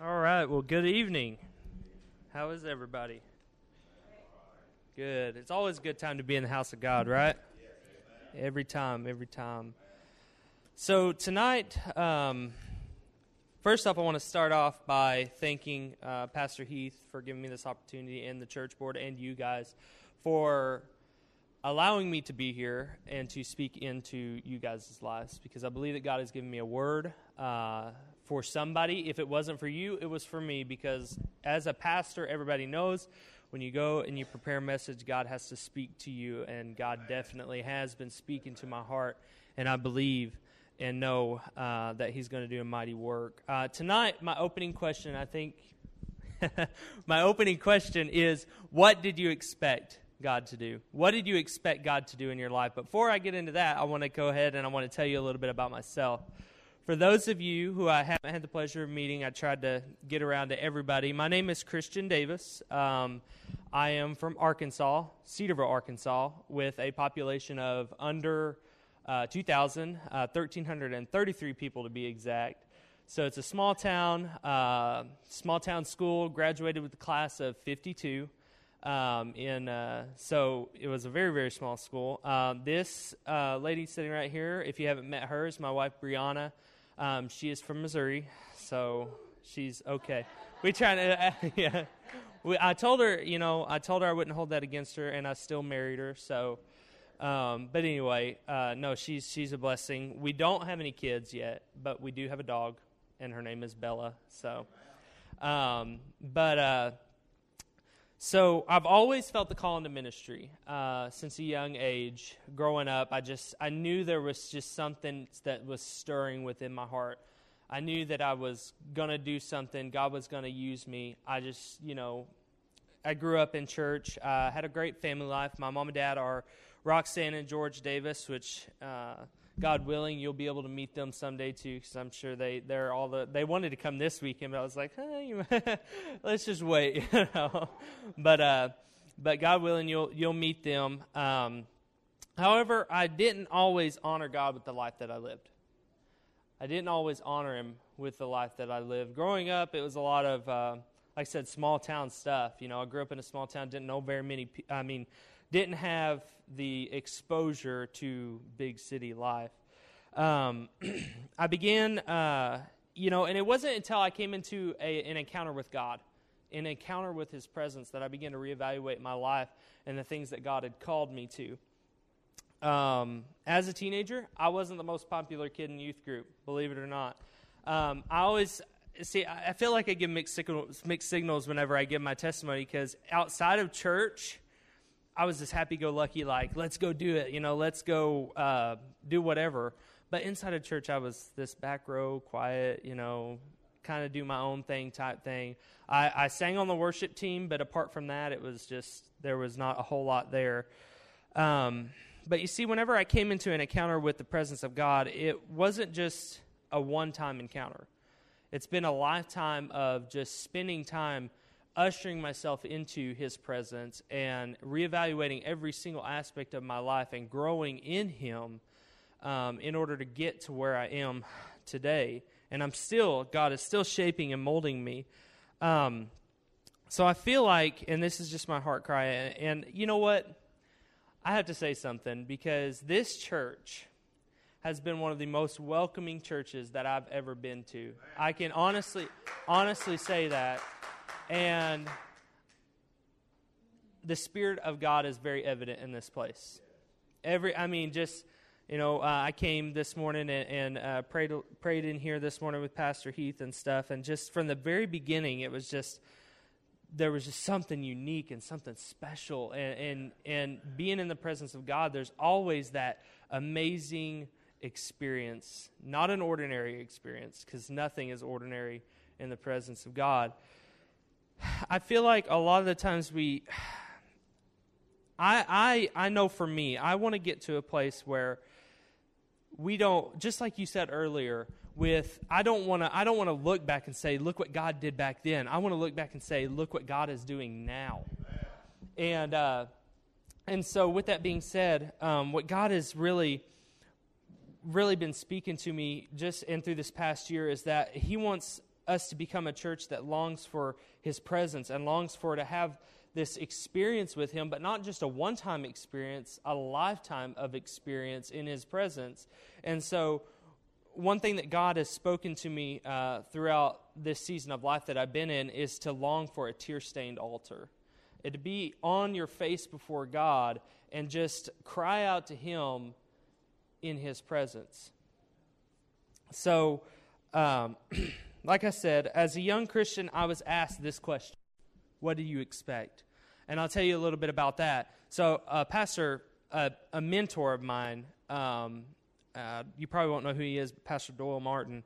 All right. Well, good evening. How is everybody? Good. It's always a good time to be in the house of God, right? Every time, every time. So tonight, um, first off, I want to start off by thanking uh, Pastor Heath for giving me this opportunity and the church board and you guys for allowing me to be here and to speak into you guys' lives because I believe that God has given me a word uh, for somebody. If it wasn't for you, it was for me because as a pastor, everybody knows when you go and you prepare a message, God has to speak to you, and God definitely has been speaking to my heart, and I believe and know uh, that He's going to do a mighty work. Uh, tonight, my opening question, I think, my opening question is what did you expect? God to do? What did you expect God to do in your life? Before I get into that, I want to go ahead and I want to tell you a little bit about myself. For those of you who I haven't had the pleasure of meeting, I tried to get around to everybody. My name is Christian Davis. Um, I am from Arkansas, Cedarville, Arkansas, with a population of under uh, 2,000, uh, 1,333 people to be exact. So it's a small town, uh, small town school, graduated with a class of 52. Um, in uh, so it was a very very small school. Um, this uh, lady sitting right here, if you haven't met her, is my wife Brianna. Um, she is from Missouri, so she's okay. We try to, uh, yeah. We, I told her, you know, I told her I wouldn't hold that against her, and I still married her. So, um, but anyway, uh, no, she's she's a blessing. We don't have any kids yet, but we do have a dog, and her name is Bella. So, um, but uh, so I've always felt the call into ministry uh, since a young age. Growing up, I just I knew there was just something that was stirring within my heart. I knew that I was gonna do something. God was gonna use me. I just you know, I grew up in church. Uh, had a great family life. My mom and dad are Roxanne and George Davis, which. Uh, God willing, you'll be able to meet them someday too, because I'm sure they they're all the they wanted to come this weekend, but I was like, let's just wait, you know. But uh, but God willing, you'll you'll meet them. Um, however, I didn't always honor God with the life that I lived. I didn't always honor Him with the life that I lived. Growing up, it was a lot of uh, like I said, small town stuff. You know, I grew up in a small town, didn't know very many. I mean didn't have the exposure to big city life. Um, I began, uh, you know, and it wasn't until I came into a, an encounter with God, an encounter with His presence, that I began to reevaluate my life and the things that God had called me to. Um, as a teenager, I wasn't the most popular kid in youth group, believe it or not. Um, I always see. I feel like I give mixed signals, mixed signals whenever I give my testimony because outside of church, I was this happy go lucky, like, let's go do it, you know, let's go uh, do whatever. But inside of church, I was this back row, quiet, you know, kind of do my own thing type thing. I, I sang on the worship team, but apart from that, it was just, there was not a whole lot there. Um, but you see, whenever I came into an encounter with the presence of God, it wasn't just a one time encounter. It's been a lifetime of just spending time ushering myself into his presence and reevaluating every single aspect of my life and growing in him um, in order to get to where I am today. And I'm still, God is still shaping and molding me. Um, so I feel like, and this is just my heart cry, and you know what? I have to say something because this church has been one of the most welcoming churches that I've ever been to. I can honestly, honestly say that. And the Spirit of God is very evident in this place. Every, I mean, just, you know, uh, I came this morning and, and uh, prayed, prayed in here this morning with Pastor Heath and stuff. And just from the very beginning, it was just, there was just something unique and something special. And, and, and being in the presence of God, there's always that amazing experience, not an ordinary experience, because nothing is ordinary in the presence of God. I feel like a lot of the times we I I I know for me, I want to get to a place where we don't just like you said earlier with I don't want to I don't want to look back and say look what God did back then. I want to look back and say look what God is doing now. And uh, and so with that being said, um, what God has really really been speaking to me just and through this past year is that he wants us to become a church that longs for His presence and longs for to have this experience with Him, but not just a one time experience, a lifetime of experience in His presence. And so, one thing that God has spoken to me uh, throughout this season of life that I've been in is to long for a tear stained altar. And to be on your face before God and just cry out to Him in His presence. So, um, like I said, as a young Christian, I was asked this question What do you expect? And I'll tell you a little bit about that. So, a pastor, a mentor of mine, um, uh, you probably won't know who he is, Pastor Doyle Martin,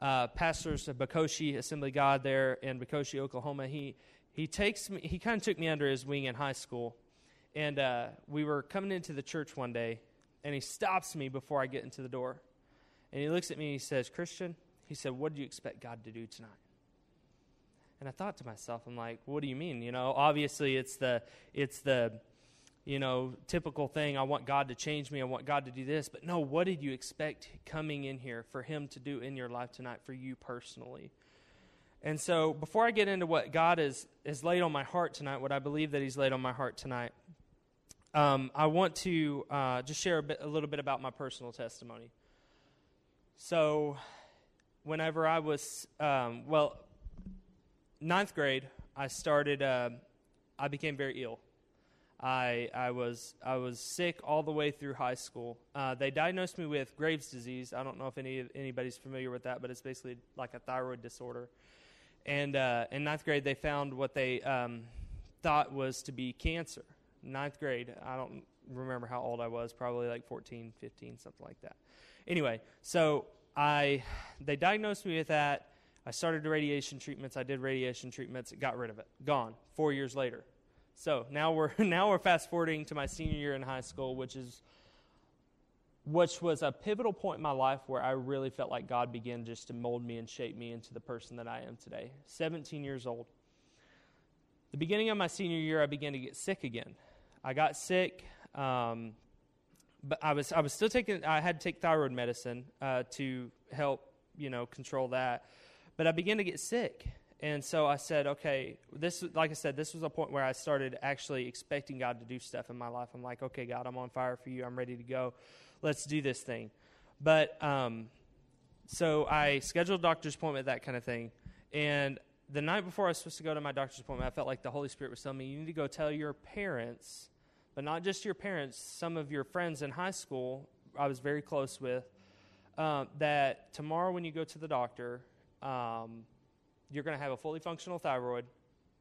uh, pastors of Bokoshe Assembly God there in Bokoshe, Oklahoma. He he takes me. He kind of took me under his wing in high school, and uh, we were coming into the church one day, and he stops me before I get into the door, and he looks at me and he says, "Christian," he said, "What do you expect God to do tonight?" And I thought to myself, I'm like, what do you mean? You know, obviously it's the it's the you know, typical thing. I want God to change me. I want God to do this. But no, what did you expect coming in here for Him to do in your life tonight for you personally? And so, before I get into what God has, has laid on my heart tonight, what I believe that He's laid on my heart tonight, um, I want to uh, just share a, bit, a little bit about my personal testimony. So, whenever I was, um, well, ninth grade, I started, uh, I became very ill. I, I, was, I was sick all the way through high school. Uh, they diagnosed me with Graves' disease. I don't know if any, anybody's familiar with that, but it's basically like a thyroid disorder. And uh, in ninth grade, they found what they um, thought was to be cancer. Ninth grade, I don't remember how old I was, probably like 14, 15, something like that. Anyway, so I, they diagnosed me with that. I started radiation treatments. I did radiation treatments. Got rid of it. Gone. Four years later. So now we're now we're fast forwarding to my senior year in high school, which is which was a pivotal point in my life where I really felt like God began just to mold me and shape me into the person that I am today. 17 years old. The beginning of my senior year, I began to get sick again. I got sick, um, but I was I was still taking. I had to take thyroid medicine uh, to help you know control that, but I began to get sick, and so I said, okay, this, like I said, this was a point where I started actually expecting God to do stuff in my life. I'm like, okay, God, I'm on fire for you. I'm ready to go. Let's do this thing. But, um, so I scheduled doctor's appointment, that kind of thing. And the night before I was supposed to go to my doctor's appointment, I felt like the Holy Spirit was telling me, you need to go tell your parents, but not just your parents, some of your friends in high school I was very close with, um, that tomorrow when you go to the doctor, um, you're going to have a fully functional thyroid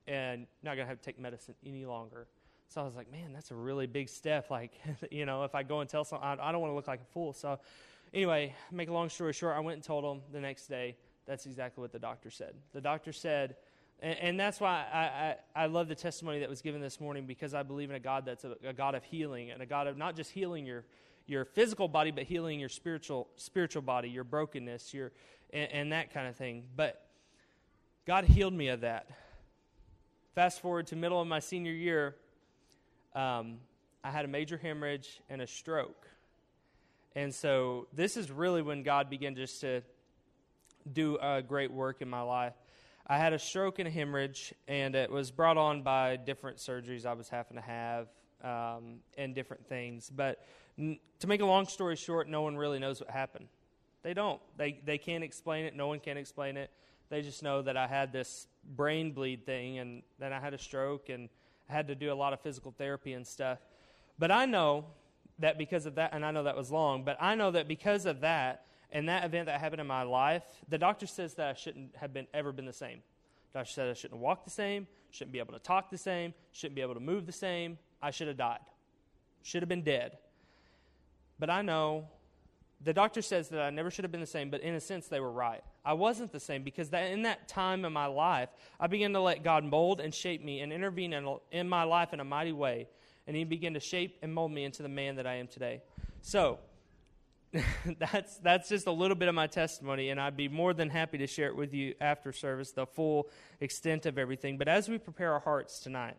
and not going to have to take medicine any longer. So I was like, man, that's a really big step. Like, you know, if I go and tell someone, I, I don't want to look like a fool. So, anyway, make a long story short, I went and told them the next day. That's exactly what the doctor said. The doctor said, and, and that's why I, I, I, love the testimony that was given this morning because I believe in a God that's a, a God of healing and a God of not just healing your your physical body, but healing your spiritual spiritual body, your brokenness, your and, and that kind of thing. But God healed me of that. Fast forward to middle of my senior year, um, I had a major hemorrhage and a stroke. And so this is really when God began just to do a great work in my life. I had a stroke and a hemorrhage, and it was brought on by different surgeries I was having to have um, and different things. But n- to make a long story short, no one really knows what happened. They don't. They, they can't explain it. No one can explain it. They just know that I had this brain bleed thing and then I had a stroke and I had to do a lot of physical therapy and stuff. But I know that because of that, and I know that was long, but I know that because of that and that event that happened in my life, the doctor says that I shouldn't have been ever been the same. Doctor said I shouldn't walk the same, shouldn't be able to talk the same, shouldn't be able to move the same. I should have died, should have been dead. But I know the doctor says that I never should have been the same, but in a sense, they were right. I wasn't the same because that, in that time in my life, I began to let God mold and shape me and intervene in, in my life in a mighty way. And He began to shape and mold me into the man that I am today. So, that's, that's just a little bit of my testimony, and I'd be more than happy to share it with you after service, the full extent of everything. But as we prepare our hearts tonight,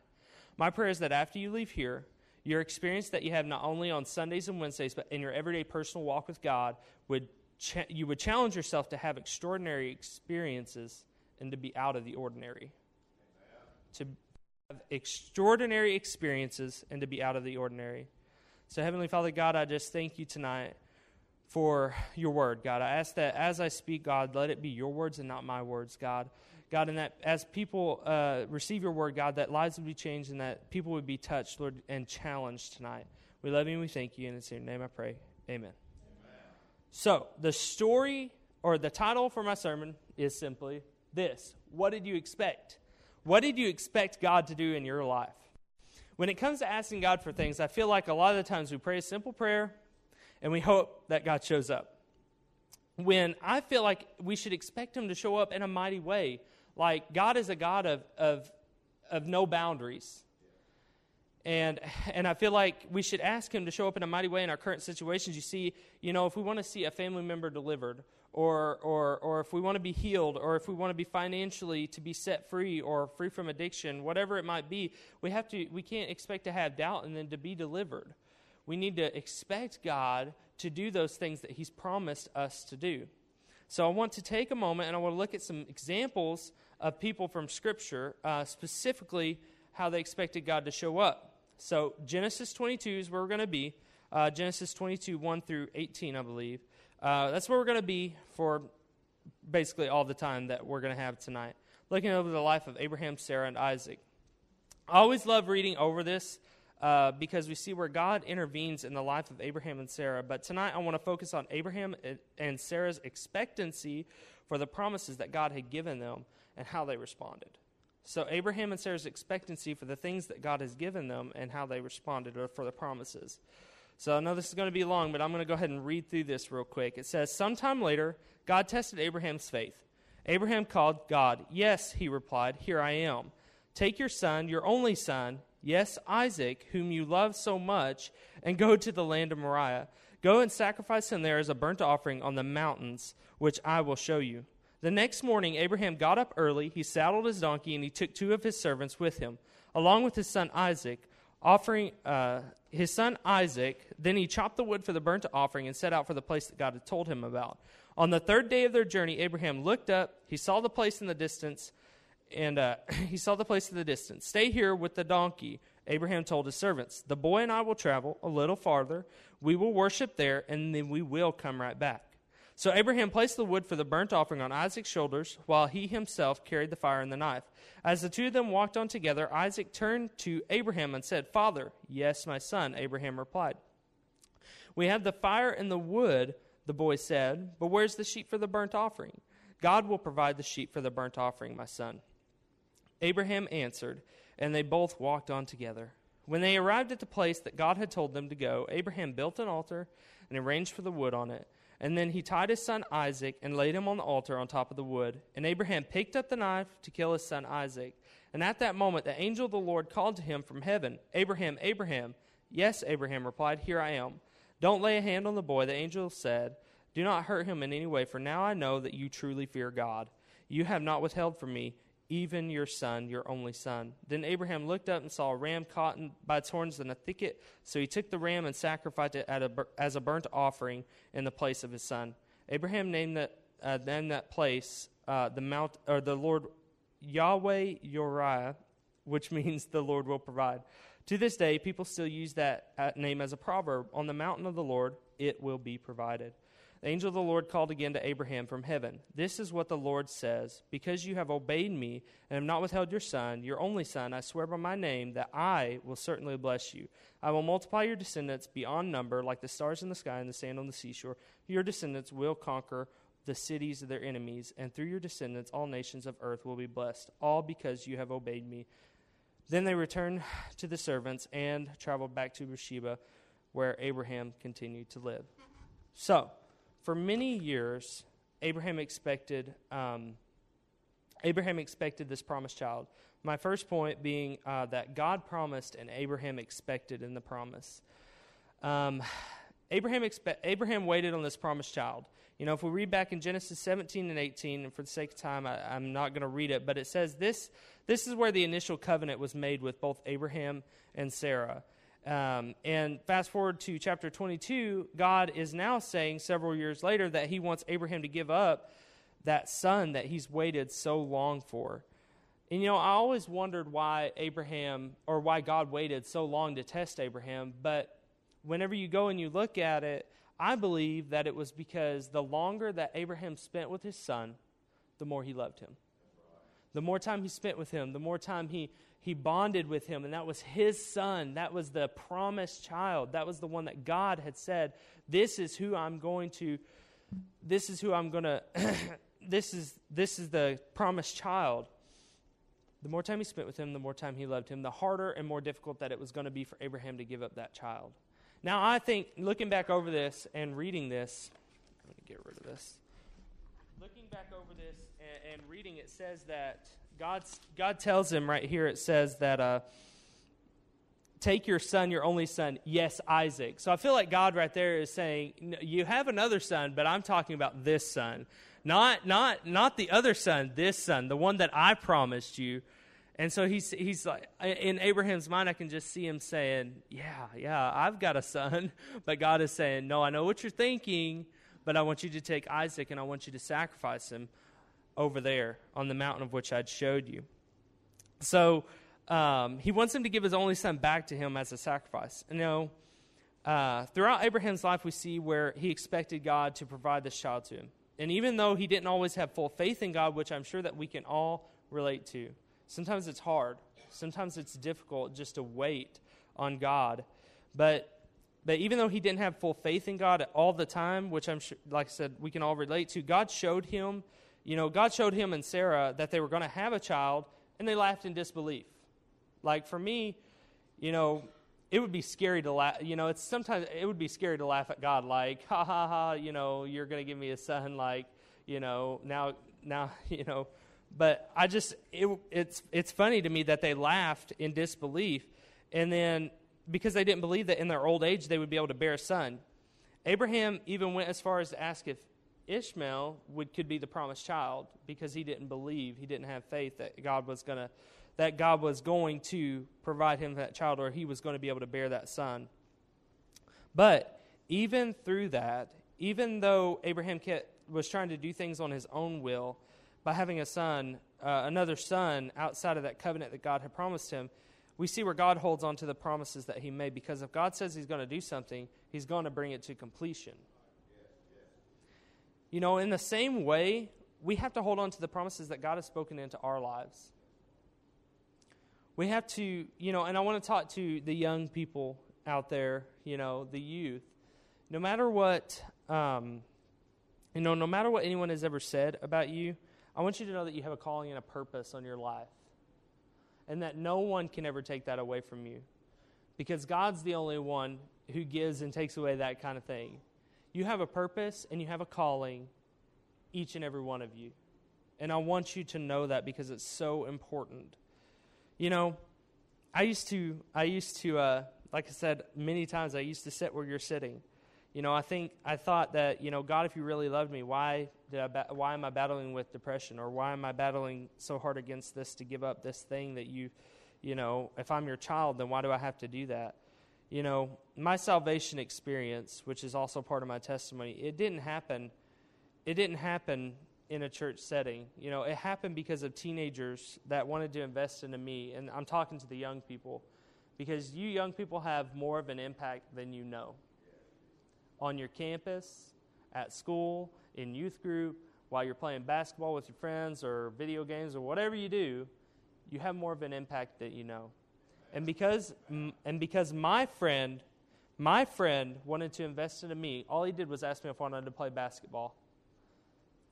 my prayer is that after you leave here, your experience that you have not only on Sundays and Wednesdays, but in your everyday personal walk with God would cha- you would challenge yourself to have extraordinary experiences and to be out of the ordinary. To have extraordinary experiences and to be out of the ordinary. So, Heavenly Father, God, I just thank you tonight for your word, God. I ask that as I speak, God, let it be your words and not my words, God. God, and that as people uh, receive your word, God, that lives would be changed and that people would be touched, Lord, and challenged tonight. We love you and we thank you, and it's in your name I pray. Amen. Amen. So, the story or the title for my sermon is simply this What did you expect? What did you expect God to do in your life? When it comes to asking God for things, I feel like a lot of the times we pray a simple prayer and we hope that God shows up. When I feel like we should expect Him to show up in a mighty way, like God is a God of, of, of no boundaries. And, and I feel like we should ask Him to show up in a mighty way in our current situations. You see, you know, if we want to see a family member delivered, or, or, or if we want to be healed, or if we want to be financially to be set free or free from addiction, whatever it might be, we, have to, we can't expect to have doubt and then to be delivered. We need to expect God to do those things that He's promised us to do. So I want to take a moment and I want to look at some examples of people from Scripture, uh, specifically how they expected God to show up. So Genesis 22 is where we're going to be. Uh, Genesis 22, 1 through 18, I believe. Uh, that's where we're going to be for basically all the time that we're going to have tonight. Looking over the life of Abraham, Sarah, and Isaac. I always love reading over this uh, because we see where God intervenes in the life of Abraham and Sarah. But tonight I want to focus on Abraham and Sarah's expectancy for the promises that God had given them and how they responded. So, Abraham and Sarah's expectancy for the things that God has given them and how they responded or for the promises. So, I know this is going to be long, but I'm going to go ahead and read through this real quick. It says, Sometime later, God tested Abraham's faith. Abraham called God. Yes, he replied, Here I am. Take your son, your only son, yes, Isaac, whom you love so much, and go to the land of Moriah. Go and sacrifice him there as a burnt offering on the mountains, which I will show you. The next morning, Abraham got up early, he saddled his donkey, and he took two of his servants with him, along with his son Isaac, offering uh, his son Isaac. Then he chopped the wood for the burnt offering and set out for the place that God had told him about. On the third day of their journey, Abraham looked up, he saw the place in the distance, and uh, he saw the place in the distance. Stay here with the donkey. Abraham told his servants, The boy and I will travel a little farther. We will worship there, and then we will come right back. So Abraham placed the wood for the burnt offering on Isaac's shoulders, while he himself carried the fire and the knife. As the two of them walked on together, Isaac turned to Abraham and said, Father, yes, my son, Abraham replied. We have the fire and the wood, the boy said, but where's the sheep for the burnt offering? God will provide the sheep for the burnt offering, my son. Abraham answered, and they both walked on together. When they arrived at the place that God had told them to go, Abraham built an altar and arranged for the wood on it. And then he tied his son Isaac and laid him on the altar on top of the wood. And Abraham picked up the knife to kill his son Isaac. And at that moment, the angel of the Lord called to him from heaven, Abraham, Abraham. Yes, Abraham replied, Here I am. Don't lay a hand on the boy, the angel said. Do not hurt him in any way, for now I know that you truly fear God. You have not withheld from me even your son, your only son. Then Abraham looked up and saw a ram caught by its horns in a thicket. So he took the ram and sacrificed it a, as a burnt offering in the place of his son. Abraham named that, uh, that place uh, the mount or the Lord Yahweh Yireh, which means the Lord will provide. To this day, people still use that uh, name as a proverb. On the mountain of the Lord, it will be provided. The angel of the Lord called again to Abraham from heaven. This is what the Lord says Because you have obeyed me and have not withheld your son, your only son, I swear by my name that I will certainly bless you. I will multiply your descendants beyond number, like the stars in the sky and the sand on the seashore. Your descendants will conquer the cities of their enemies, and through your descendants, all nations of earth will be blessed, all because you have obeyed me. Then they returned to the servants and traveled back to Beersheba, where Abraham continued to live. So, for many years, Abraham expected um, Abraham expected this promised child. My first point being uh, that God promised and Abraham expected in the promise. Um, Abraham expe- Abraham waited on this promised child. You know, if we read back in Genesis 17 and 18, and for the sake of time, I, I'm not going to read it, but it says this: this is where the initial covenant was made with both Abraham and Sarah. Um, and fast forward to chapter 22, God is now saying several years later that he wants Abraham to give up that son that he's waited so long for. And you know, I always wondered why Abraham or why God waited so long to test Abraham, but whenever you go and you look at it, I believe that it was because the longer that Abraham spent with his son, the more he loved him. The more time he spent with him, the more time he, he bonded with him, and that was his son. That was the promised child. That was the one that God had said, This is who I'm going to, this is who I'm going to, this is this is the promised child. The more time he spent with him, the more time he loved him, the harder and more difficult that it was going to be for Abraham to give up that child. Now, I think looking back over this and reading this, let me get rid of this. Looking back over this and, and reading, it says that God's, God tells him right here, it says that uh, take your son, your only son, yes, Isaac. So I feel like God right there is saying, you have another son, but I'm talking about this son. Not, not, not the other son, this son, the one that I promised you. And so he's, he's like, in Abraham's mind, I can just see him saying, Yeah, yeah, I've got a son. But God is saying, No, I know what you're thinking, but I want you to take Isaac and I want you to sacrifice him over there on the mountain of which I'd showed you. So um, he wants him to give his only son back to him as a sacrifice. You know, uh, throughout Abraham's life, we see where he expected God to provide this child to him. And even though he didn't always have full faith in God, which I'm sure that we can all relate to, sometimes it's hard. Sometimes it's difficult just to wait on God. But but even though he didn't have full faith in God all the time, which I'm sure, like I said, we can all relate to, God showed him, you know, God showed him and Sarah that they were going to have a child, and they laughed in disbelief. Like for me, you know, it would be scary to laugh. You know, it's sometimes it would be scary to laugh at God, like, ha ha ha. You know, you're going to give me a son, like, you know, now now you know. But I just it, it's it's funny to me that they laughed in disbelief, and then because they didn't believe that in their old age they would be able to bear a son. Abraham even went as far as to ask if Ishmael would could be the promised child because he didn't believe, he didn't have faith that God was going to that God was going to provide him that child or he was going to be able to bear that son. But even through that, even though Abraham was trying to do things on his own will, by having a son, uh, another son outside of that covenant that God had promised him, we see where God holds on to the promises that he made because if God says he's going to do something, he's going to bring it to completion. You know, in the same way, we have to hold on to the promises that God has spoken into our lives we have to, you know, and I want to talk to the young people out there, you know, the youth. No matter what, um, you know, no matter what anyone has ever said about you, I want you to know that you have a calling and a purpose on your life. And that no one can ever take that away from you. Because God's the only one who gives and takes away that kind of thing. You have a purpose and you have a calling, each and every one of you. And I want you to know that because it's so important. You know, I used to, I used to, uh, like I said many times, I used to sit where you're sitting. You know, I think I thought that, you know, God, if you really loved me, why did I, ba- why am I battling with depression, or why am I battling so hard against this to give up this thing that you, you know, if I'm your child, then why do I have to do that? You know, my salvation experience, which is also part of my testimony, it didn't happen. It didn't happen in a church setting. You know, it happened because of teenagers that wanted to invest into me, and I'm talking to the young people because you young people have more of an impact than you know. On your campus, at school, in youth group, while you're playing basketball with your friends or video games or whatever you do, you have more of an impact that you know. And because and because my friend my friend wanted to invest into me, all he did was ask me if I wanted to play basketball.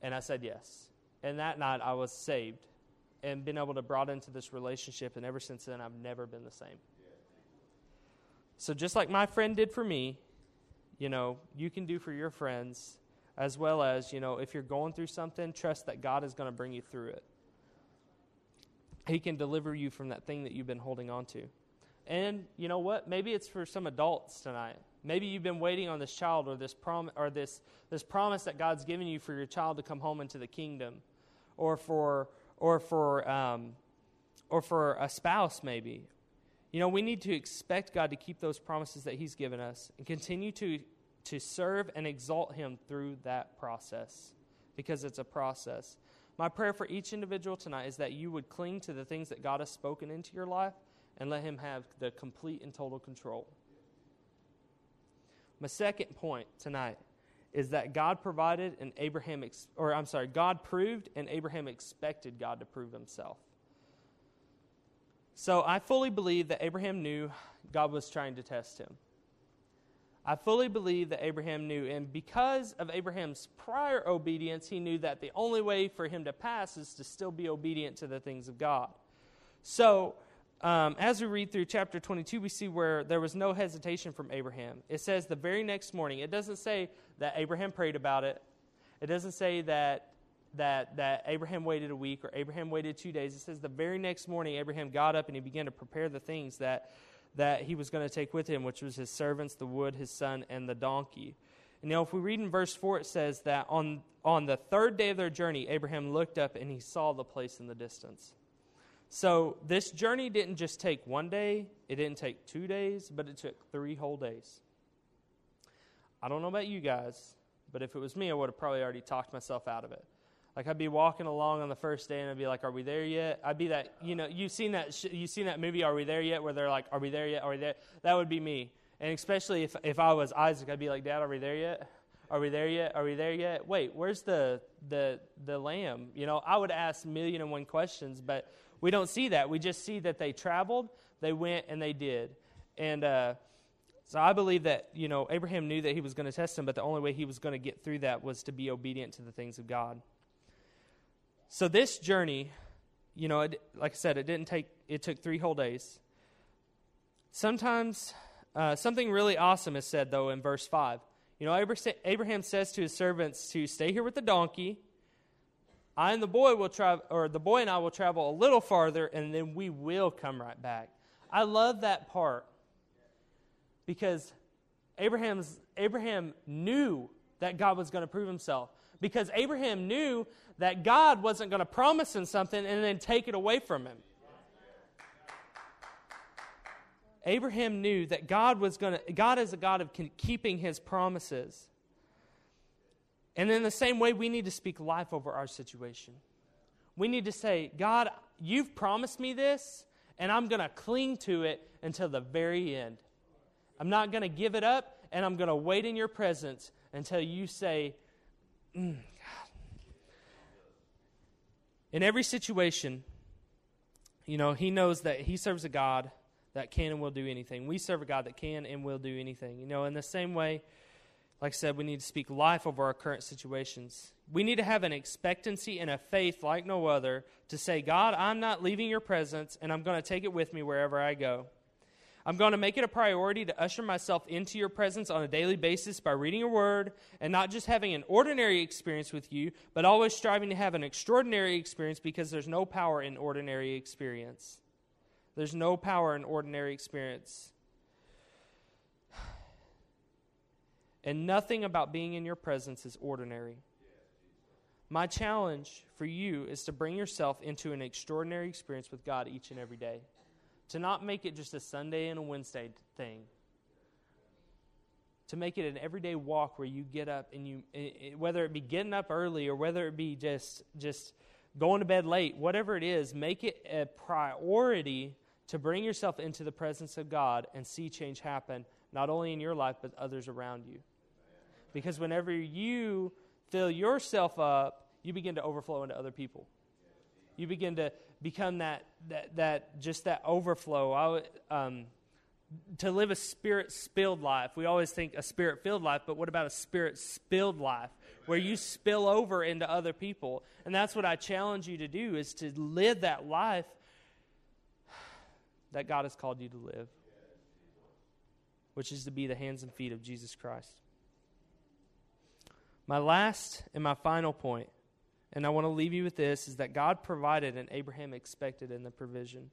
And I said yes. And that night I was saved and been able to brought into this relationship. And ever since then, I've never been the same. So just like my friend did for me, you know, you can do for your friends as well as, you know, if you're going through something, trust that God is going to bring you through it. He can deliver you from that thing that you've been holding on to. And you know what? Maybe it's for some adults tonight. Maybe you've been waiting on this child or this prom- or this this promise that God's given you for your child to come home into the kingdom, or for or for um, or for a spouse maybe. You know, we need to expect God to keep those promises that He's given us and continue to, to serve and exalt Him through that process because it's a process. My prayer for each individual tonight is that you would cling to the things that God has spoken into your life and let Him have the complete and total control. My second point tonight is that God provided and Abraham, ex- or I'm sorry, God proved and Abraham expected God to prove Himself. So I fully believe that Abraham knew God was trying to test him. I fully believe that Abraham knew, and because of Abraham's prior obedience, he knew that the only way for him to pass is to still be obedient to the things of God. So, um, as we read through chapter 22, we see where there was no hesitation from Abraham. It says the very next morning, it doesn't say that Abraham prayed about it, it doesn't say that. That, that Abraham waited a week or Abraham waited two days. It says the very next morning, Abraham got up and he began to prepare the things that that he was going to take with him, which was his servants, the wood, his son, and the donkey. And now, if we read in verse 4, it says that on, on the third day of their journey, Abraham looked up and he saw the place in the distance. So, this journey didn't just take one day, it didn't take two days, but it took three whole days. I don't know about you guys, but if it was me, I would have probably already talked myself out of it. Like I'd be walking along on the first day and I'd be like, "Are we there yet?" I'd be that, you know, you've seen that sh- you've seen that movie, "Are we there yet?" Where they're like, "Are we there yet? Are we there?" That would be me. And especially if if I was Isaac, I'd be like, "Dad, are we there yet? Are we there yet? Are we there yet? Wait, where's the the the lamb?" You know, I would ask million and one questions, but we don't see that. We just see that they traveled, they went, and they did. And uh, so I believe that you know Abraham knew that he was going to test him, but the only way he was going to get through that was to be obedient to the things of God. So this journey, you know, it, like I said, it didn't take. It took three whole days. Sometimes uh, something really awesome is said though in verse five. You know, Abraham says to his servants to stay here with the donkey. I and the boy will travel, or the boy and I will travel a little farther, and then we will come right back. I love that part because Abraham's Abraham knew that God was going to prove Himself because Abraham knew that God wasn't going to promise him something and then take it away from him. Abraham knew that God was going to God is a God of keeping his promises. And in the same way we need to speak life over our situation. We need to say, God, you've promised me this and I'm going to cling to it until the very end. I'm not going to give it up and I'm going to wait in your presence until you say, mm, in every situation, you know, he knows that he serves a God that can and will do anything. We serve a God that can and will do anything. You know, in the same way, like I said, we need to speak life over our current situations. We need to have an expectancy and a faith like no other to say, God, I'm not leaving your presence, and I'm going to take it with me wherever I go. I'm going to make it a priority to usher myself into your presence on a daily basis by reading your word and not just having an ordinary experience with you, but always striving to have an extraordinary experience because there's no power in ordinary experience. There's no power in ordinary experience. And nothing about being in your presence is ordinary. My challenge for you is to bring yourself into an extraordinary experience with God each and every day to not make it just a Sunday and a Wednesday thing. To make it an everyday walk where you get up and you, whether it be getting up early or whether it be just just going to bed late, whatever it is, make it a priority to bring yourself into the presence of God and see change happen, not only in your life but others around you. Because whenever you fill yourself up, you begin to overflow into other people. You begin to become that, that, that just that overflow. I, um, to live a spirit spilled life. We always think a spirit filled life, but what about a spirit spilled life where you spill over into other people? And that's what I challenge you to do is to live that life that God has called you to live, which is to be the hands and feet of Jesus Christ. My last and my final point and I want to leave you with this is that God provided and Abraham expected in the provision.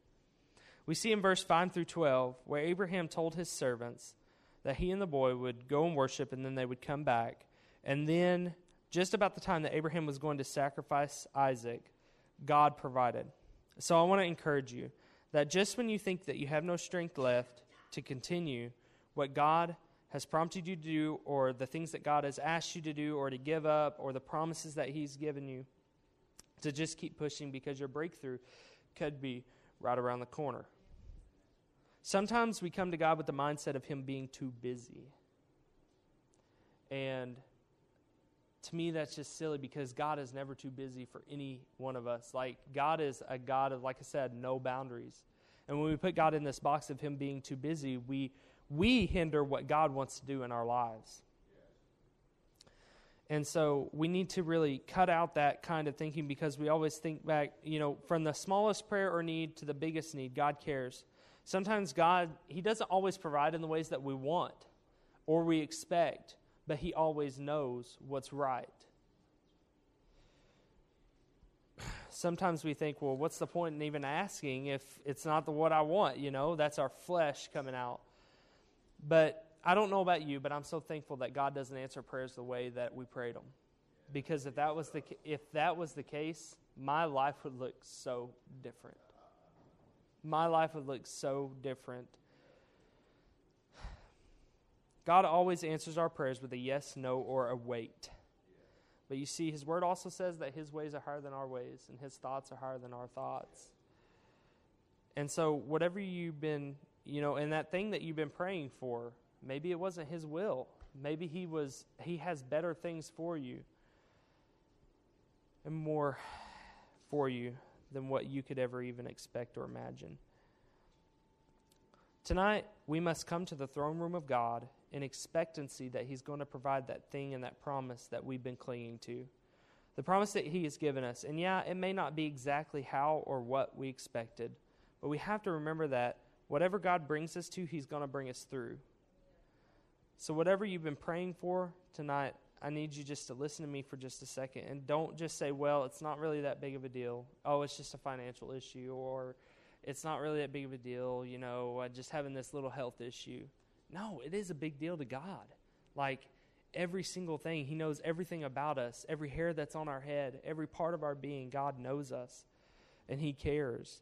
We see in verse 5 through 12 where Abraham told his servants that he and the boy would go and worship and then they would come back. And then, just about the time that Abraham was going to sacrifice Isaac, God provided. So I want to encourage you that just when you think that you have no strength left to continue what God has prompted you to do, or the things that God has asked you to do, or to give up, or the promises that He's given you, to just keep pushing because your breakthrough could be right around the corner. Sometimes we come to God with the mindset of Him being too busy. And to me, that's just silly because God is never too busy for any one of us. Like, God is a God of, like I said, no boundaries. And when we put God in this box of Him being too busy, we, we hinder what God wants to do in our lives. And so we need to really cut out that kind of thinking because we always think back, you know, from the smallest prayer or need to the biggest need, God cares. Sometimes God, He doesn't always provide in the ways that we want or we expect, but He always knows what's right. Sometimes we think, well, what's the point in even asking if it's not the what I want? You know, that's our flesh coming out. But I don't know about you, but I'm so thankful that God doesn't answer prayers the way that we prayed them. Because if that was the if that was the case, my life would look so different. My life would look so different. God always answers our prayers with a yes, no, or a wait. But you see, His Word also says that His ways are higher than our ways, and His thoughts are higher than our thoughts. And so, whatever you've been, you know, and that thing that you've been praying for, Maybe it wasn't his will. Maybe he was he has better things for you and more for you than what you could ever even expect or imagine. Tonight, we must come to the throne room of God in expectancy that He's going to provide that thing and that promise that we've been clinging to. The promise that He has given us. And yeah, it may not be exactly how or what we expected, but we have to remember that whatever God brings us to, He's going to bring us through. So, whatever you've been praying for tonight, I need you just to listen to me for just a second and don't just say, well, it's not really that big of a deal. Oh, it's just a financial issue, or it's not really that big of a deal, you know, just having this little health issue. No, it is a big deal to God. Like every single thing, He knows everything about us, every hair that's on our head, every part of our being. God knows us and He cares.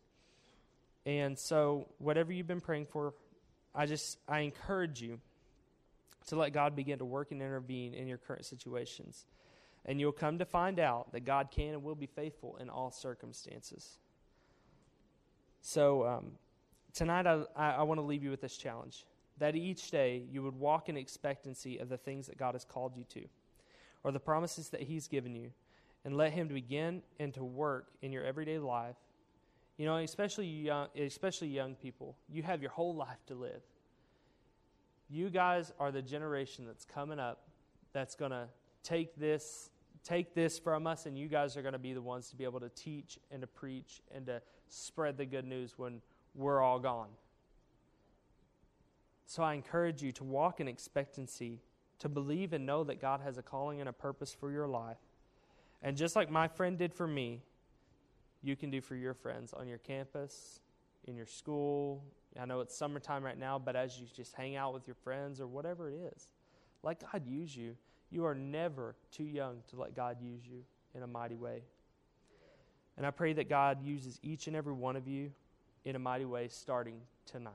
And so, whatever you've been praying for, I just, I encourage you to let God begin to work and intervene in your current situations. And you'll come to find out that God can and will be faithful in all circumstances. So, um, tonight I, I want to leave you with this challenge that each day you would walk in expectancy of the things that God has called you to, or the promises that He's given you, and let Him begin and to work in your everyday life. You know, especially young, especially young people, you have your whole life to live. You guys are the generation that's coming up that's going to take this take this from us and you guys are going to be the ones to be able to teach and to preach and to spread the good news when we're all gone. So I encourage you to walk in expectancy, to believe and know that God has a calling and a purpose for your life. And just like my friend did for me, you can do for your friends on your campus, in your school, I know it's summertime right now, but as you just hang out with your friends or whatever it is, let God use you. You are never too young to let God use you in a mighty way. And I pray that God uses each and every one of you in a mighty way starting tonight.